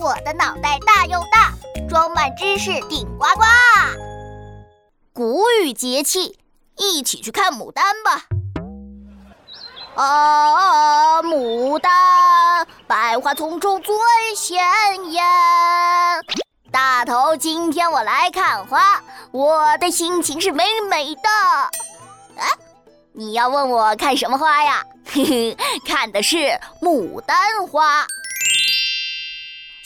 我的脑袋大又大，装满知识顶呱呱。谷雨节气，一起去看牡丹吧。啊，牡丹，百花丛中最鲜艳。大头，今天我来看花，我的心情是美美的。啊，你要问我看什么花呀？嘿嘿，看的是牡丹花。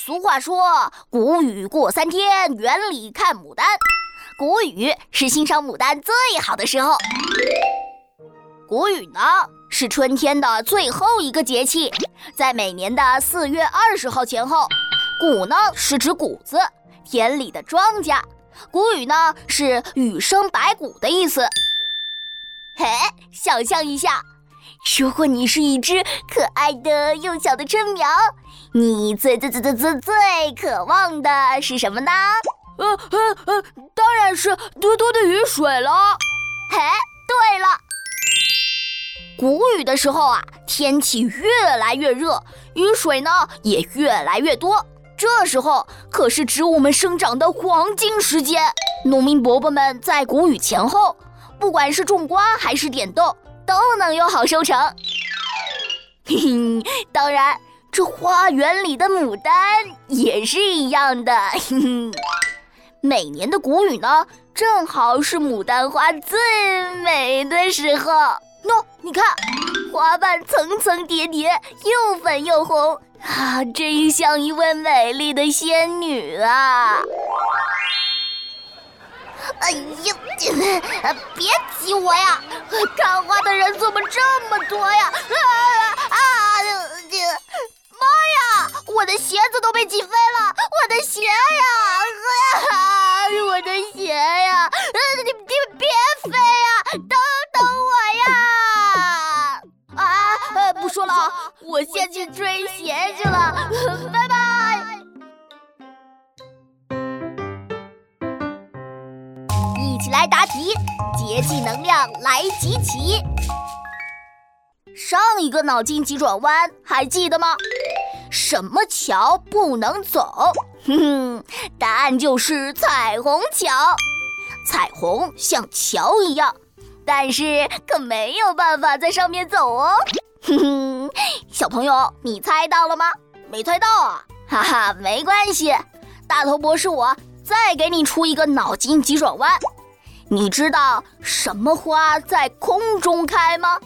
俗话说：“谷雨过三天，园里看牡丹。”谷雨是欣赏牡丹最好的时候。谷雨呢，是春天的最后一个节气，在每年的四月二十号前后。谷呢是指谷子，田里的庄稼。谷雨呢是雨生百谷的意思。嘿，想象一下，如果你是一只可爱的幼小的春苗，你最最最最最最渴望的是什么呢？呃呃呃，当然是多多的雨水了。嘿，对了，谷雨的时候啊，天气越来越热，雨水呢也越来越多。这时候可是植物们生长的黄金时间，农民伯伯们在谷雨前后，不管是种瓜还是点豆，都能有好收成。嘿嘿，当然，这花园里的牡丹也是一样的。嘿嘿，每年的谷雨呢，正好是牡丹花最美的时候。喏，你看，花瓣层层叠叠，又粉又红。啊，真像一位美丽的仙女啊！哎呀，别挤我呀！看花的人怎么这么多呀？啊啊！这妈呀，我的鞋子都被挤飞了！我的鞋呀！啊，我的鞋呀！你你别飞呀！等等我呀！啊，不说了，我先去追鞋去了，拜拜。起来答题，节气能量来集齐。上一个脑筋急转弯还记得吗？什么桥不能走？哼哼，答案就是彩虹桥。彩虹像桥一样。但是可没有办法在上面走哦，哼哼，小朋友，你猜到了吗？没猜到啊，哈哈，没关系，大头博士我再给你出一个脑筋急转弯，你知道什么花在空中开吗？